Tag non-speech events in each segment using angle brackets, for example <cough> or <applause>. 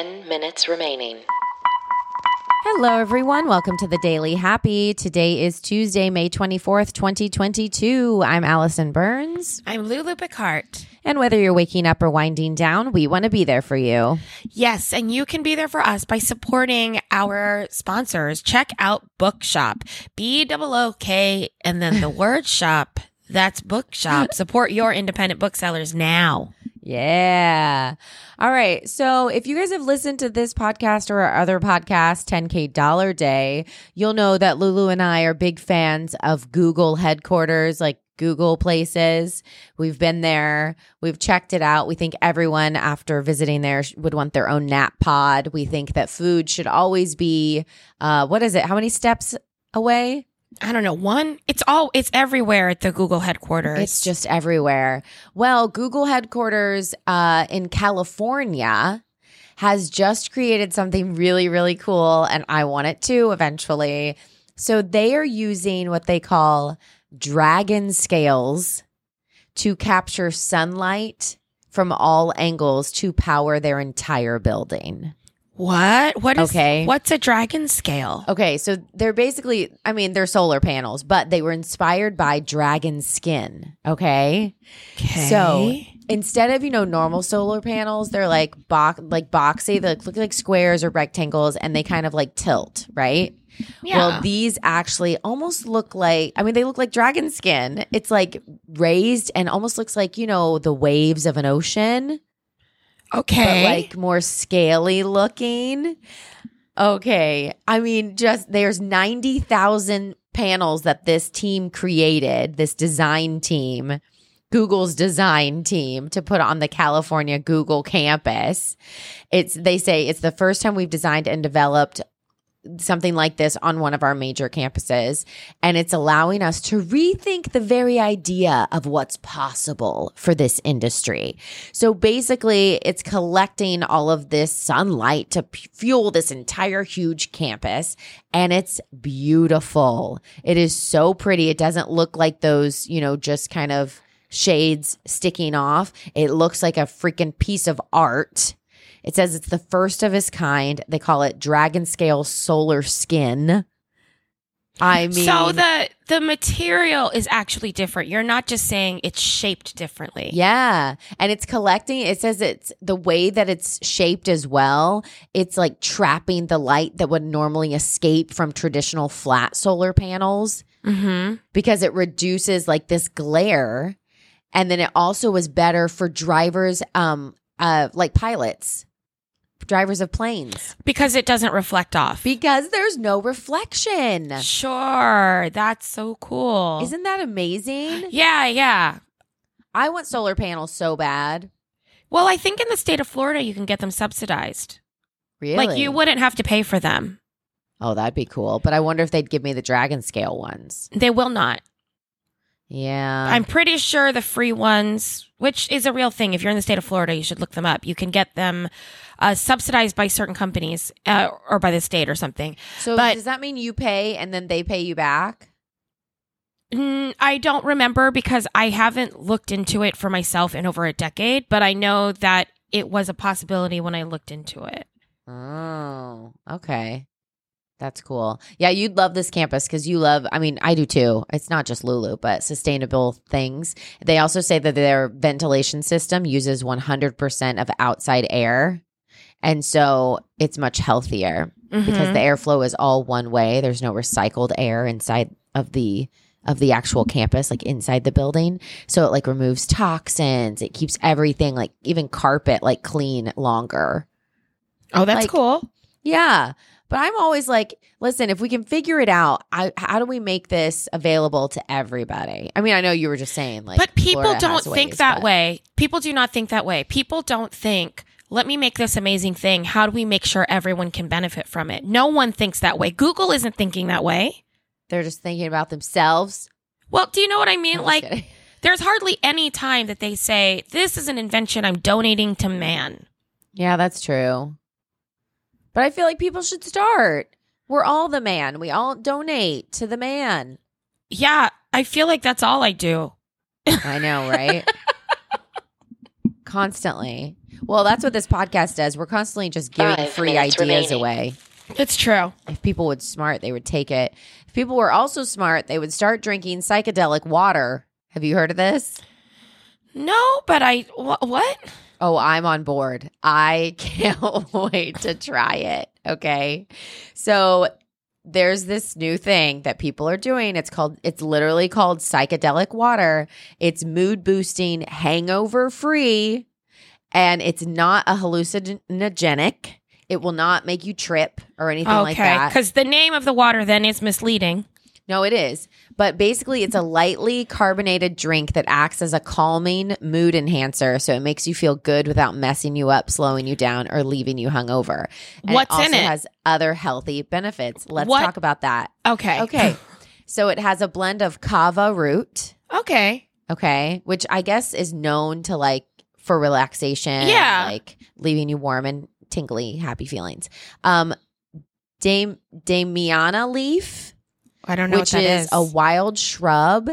10 minutes remaining. Hello, everyone. Welcome to the Daily Happy. Today is Tuesday, May 24th, 2022. I'm Alison Burns. I'm Lulu Picard. And whether you're waking up or winding down, we want to be there for you. Yes, and you can be there for us by supporting our sponsors. Check out Bookshop, B O O K, and then the <laughs> word shop. That's Bookshop. Support your independent booksellers now. Yeah. All right. So if you guys have listened to this podcast or our other podcast, 10K Dollar Day, you'll know that Lulu and I are big fans of Google headquarters, like Google places. We've been there. We've checked it out. We think everyone after visiting there would want their own nap pod. We think that food should always be, uh, what is it? How many steps away? I don't know. One, it's all, it's everywhere at the Google headquarters. It's just everywhere. Well, Google headquarters uh, in California has just created something really, really cool, and I want it too eventually. So they are using what they call dragon scales to capture sunlight from all angles to power their entire building. What? What is, Okay. what's a dragon scale? Okay, so they're basically, I mean, they're solar panels, but they were inspired by dragon skin. Okay. Okay. So instead of you know normal solar panels, they're like box like boxy. They look like squares or rectangles, and they kind of like tilt, right? yeah. Well, these actually almost look like. I mean, they look like dragon skin. It's like raised and almost looks like you know the waves of an ocean, okay. but like more scaly looking. Okay, I mean, just there's ninety thousand panels that this team created. This design team. Google's design team to put on the California Google campus. It's they say it's the first time we've designed and developed something like this on one of our major campuses and it's allowing us to rethink the very idea of what's possible for this industry. So basically it's collecting all of this sunlight to p- fuel this entire huge campus and it's beautiful. It is so pretty. It doesn't look like those, you know, just kind of shades sticking off. It looks like a freaking piece of art. It says it's the first of its kind. They call it dragon scale solar skin. I mean, so the the material is actually different. You're not just saying it's shaped differently. yeah, and it's collecting. It says it's the way that it's shaped as well. It's like trapping the light that would normally escape from traditional flat solar panels Mm-hmm. because it reduces like this glare, and then it also was better for drivers, um, uh, like pilots, drivers of planes, Because it doesn't reflect off. because there's no reflection. sure, that's so cool. Isn't that amazing? yeah, yeah. I want solar panels so bad. Well, I think in the state of Florida you can get them subsidized. Really? Like you wouldn't have to pay for them. Oh, that'd be cool. But I wonder if they'd give me the dragon scale ones. They will not. Yeah. I'm pretty sure the free ones, which is a real thing. If you're in the state of Florida, you should look them up. You can get them uh, subsidized by certain companies uh, or by the state or something. so but- does that mean you pay and then they pay you back? Mm, I don't remember because I haven't looked into it for myself in over a decade, but I know that it was a possibility when I looked into it. Oh, okay. That's cool. Yeah, you'd love this campus because you love, I mean, I do too. It's not just Lulu, but sustainable things. They also say that their ventilation system uses 100% of outside air. And so it's much healthier because Mhm. the airflow is all one way. There's no recycled air inside of the of the actual campus like inside the building so it like removes toxins it keeps everything like even carpet like clean longer oh, that's like- cool. yeah. But I'm always like, listen, if we can figure it out, I, how do we make this available to everybody? I mean, I know you were just saying like, but people Florida don't think ways, that but- way. People do not think that way. People don't think, let me make this amazing thing. How do we make sure everyone can benefit from it? No one thinks that way. Google isn't thinking that way. They're just thinking about themselves. Well, do you know what I mean? I'm like, there's hardly any time that they say, this is an invention I'm donating to man. yeah, that's true. But I feel like people should start. We're all the man. We all donate to the man. Yeah, I feel like that's all I do. I know, right? <laughs> Constantly. Well, that's what this podcast does. We're constantly just giving Five free ideas remaining. away. It's true. If people would smart, they would take it. If people were also smart, they would start drinking psychedelic water. Have you heard of this? No, but I wh- what? Oh, I'm on board. I <laughs> can't wait to try it. Okay. So there's this new thing that people are doing. It's called, it's literally called psychedelic water. It's mood boosting, hangover free, and it's not a hallucinogenic. It will not make you trip or anything like Okay, that. because the name of the water then is misleading. No, it is. But basically, it's a lightly carbonated drink that acts as a calming mood enhancer. So it makes you feel good without messing you up, slowing you down, or leaving you hungover. And What's it in it? has other healthy benefits. Let's What- talk about that. Okay. Okay. <laughs> so it has a blend of kava root, Okay. okay, which I guess is known to like for relaxation, Yeah. like leaving you warm and tingly, happy feelings. Um, Dame Damiana leaf I don't know which what that is, a wild shrub.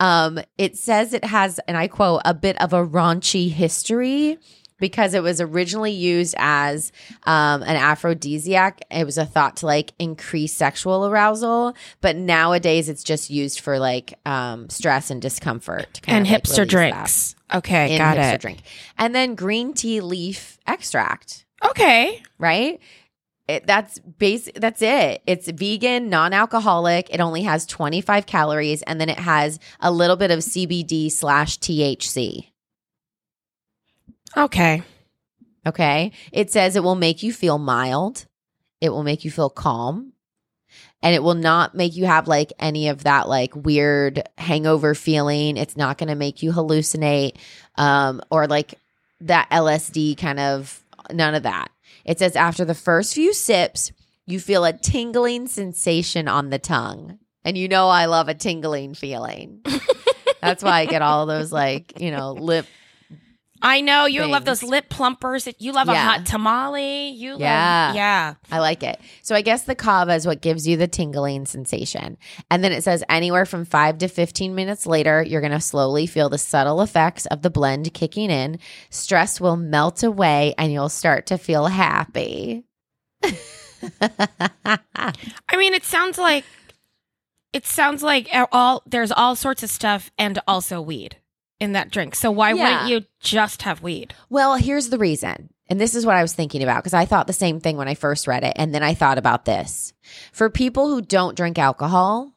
Um, it says it has, and I quote, a bit of a raunchy history because it was originally used as um, an aphrodisiac. It was a thought to like increase sexual arousal, but nowadays it's just used for like um, stress and discomfort and of, like, hipster that drinks. Okay, in got it. drink. And then green tea leaf extract Okay. right? It, that's basic. That's it. It's vegan, non-alcoholic. It only has 25 calories, and then it has a little bit of CBD slash THC. Okay. Okay. It says it will make you feel mild. It will make you feel calm. And it will not make you have like any of that like weird hangover feeling. It's not going to make you hallucinate um, or like that LSD kind of none of that. It says after the first few sips, you feel a tingling sensation on the tongue. And you know, I love a tingling feeling. <laughs> That's why I get all those like, you know, lip I know you love those lip plumpers. You love Yeah. a hot tamale. You love Yeah. yeah. I like it. So I guess the kava is what gives you the tingling sensation. And then it says anywhere from five to 15 minutes later, you're going to slowly feel the subtle effects of the blend kicking in. Stress will melt away and you'll start to feel happy. I mean, it sounds like it sounds like all there's all sorts of stuff and also weed in that drink. So why Yeah. wouldn't you just have weed? well, here's the reason. And this is what I was thinking about because I thought the same thing when I first read it. And then I thought about this. For people who don't drink alcohol,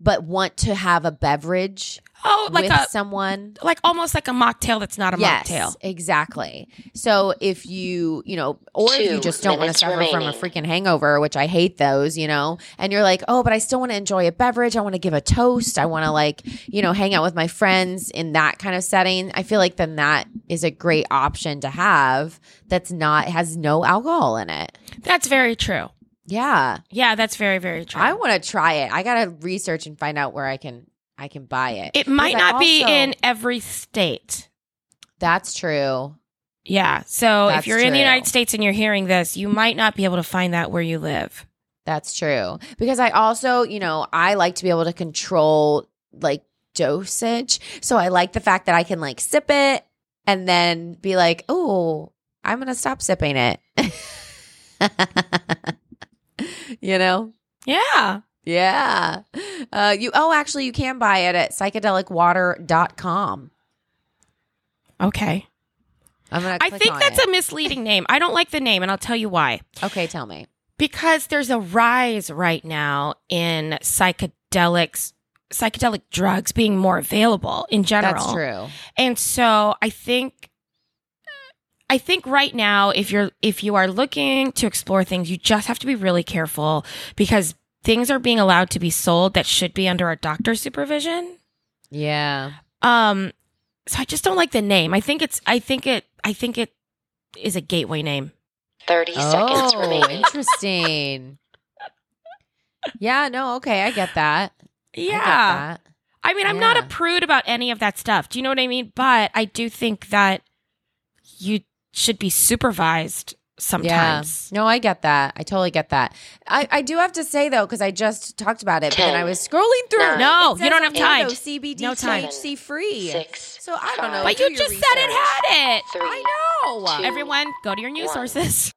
but want to have a beverage Oh, like with a someone, like almost like a mocktail that's not a yes, mocktail. exactly. So if you, you know, or if you just don't want to minutes suffer from a freaking hangover, which I hate those, you know, and you're like, oh, but I still want to enjoy a beverage. I want to give a toast. I want to like, you know, hang out with my friends in that kind of setting. I feel like then that is a great option to have that's not has no alcohol in it. That's very true. Yeah. Yeah, that's very very true. I want to try it. I got to research and find out where I can I can buy it. it might not be in every state. That's true. Yeah. So That's if you're in the. United States and you're hearing this, you might not be able to find that where you live. That's true. Because I also, you know, I like to be able to control like dosage. So I like the fact that I can like sip it and then be like, oh, I'm going to stop sipping it. <laughs> you know? Yeah. Yeah. Uh, you, oh, actually, you can buy it at psychedelicwater.com. Okay. I'm to I think that's a misleading name. I don't like the name, and I'll tell you why. Okay, tell me. Because there's a rise right now in psychedelics, psychedelic drugs being more available in general. That's true. And so I think I think right now if you're if you are looking to explore things, you just have to be really careful because things are being allowed to be sold that should be under a doctor's supervision. Yeah. Um so I just don't like the name. I think it's I think it I think it is a gateway name. 30 seconds Oh, remaining. interesting. <laughs> yeah, no, okay, I get that. I get Yeah. that. I mean, I'm not a prude about any of that stuff. Do you know what I mean? But I do think that you should be supervised sometimes. Yeah. No, I get that. I totally get that. I, I do have to say though, because I just talked about it, but then I was scrolling through. Nine, No, It you don't have time. Endo, CBD, No time. THC free. Six. So I don't know. But Do you your just said it had it. Three, I know. two, Everyone, go to your news One. sources.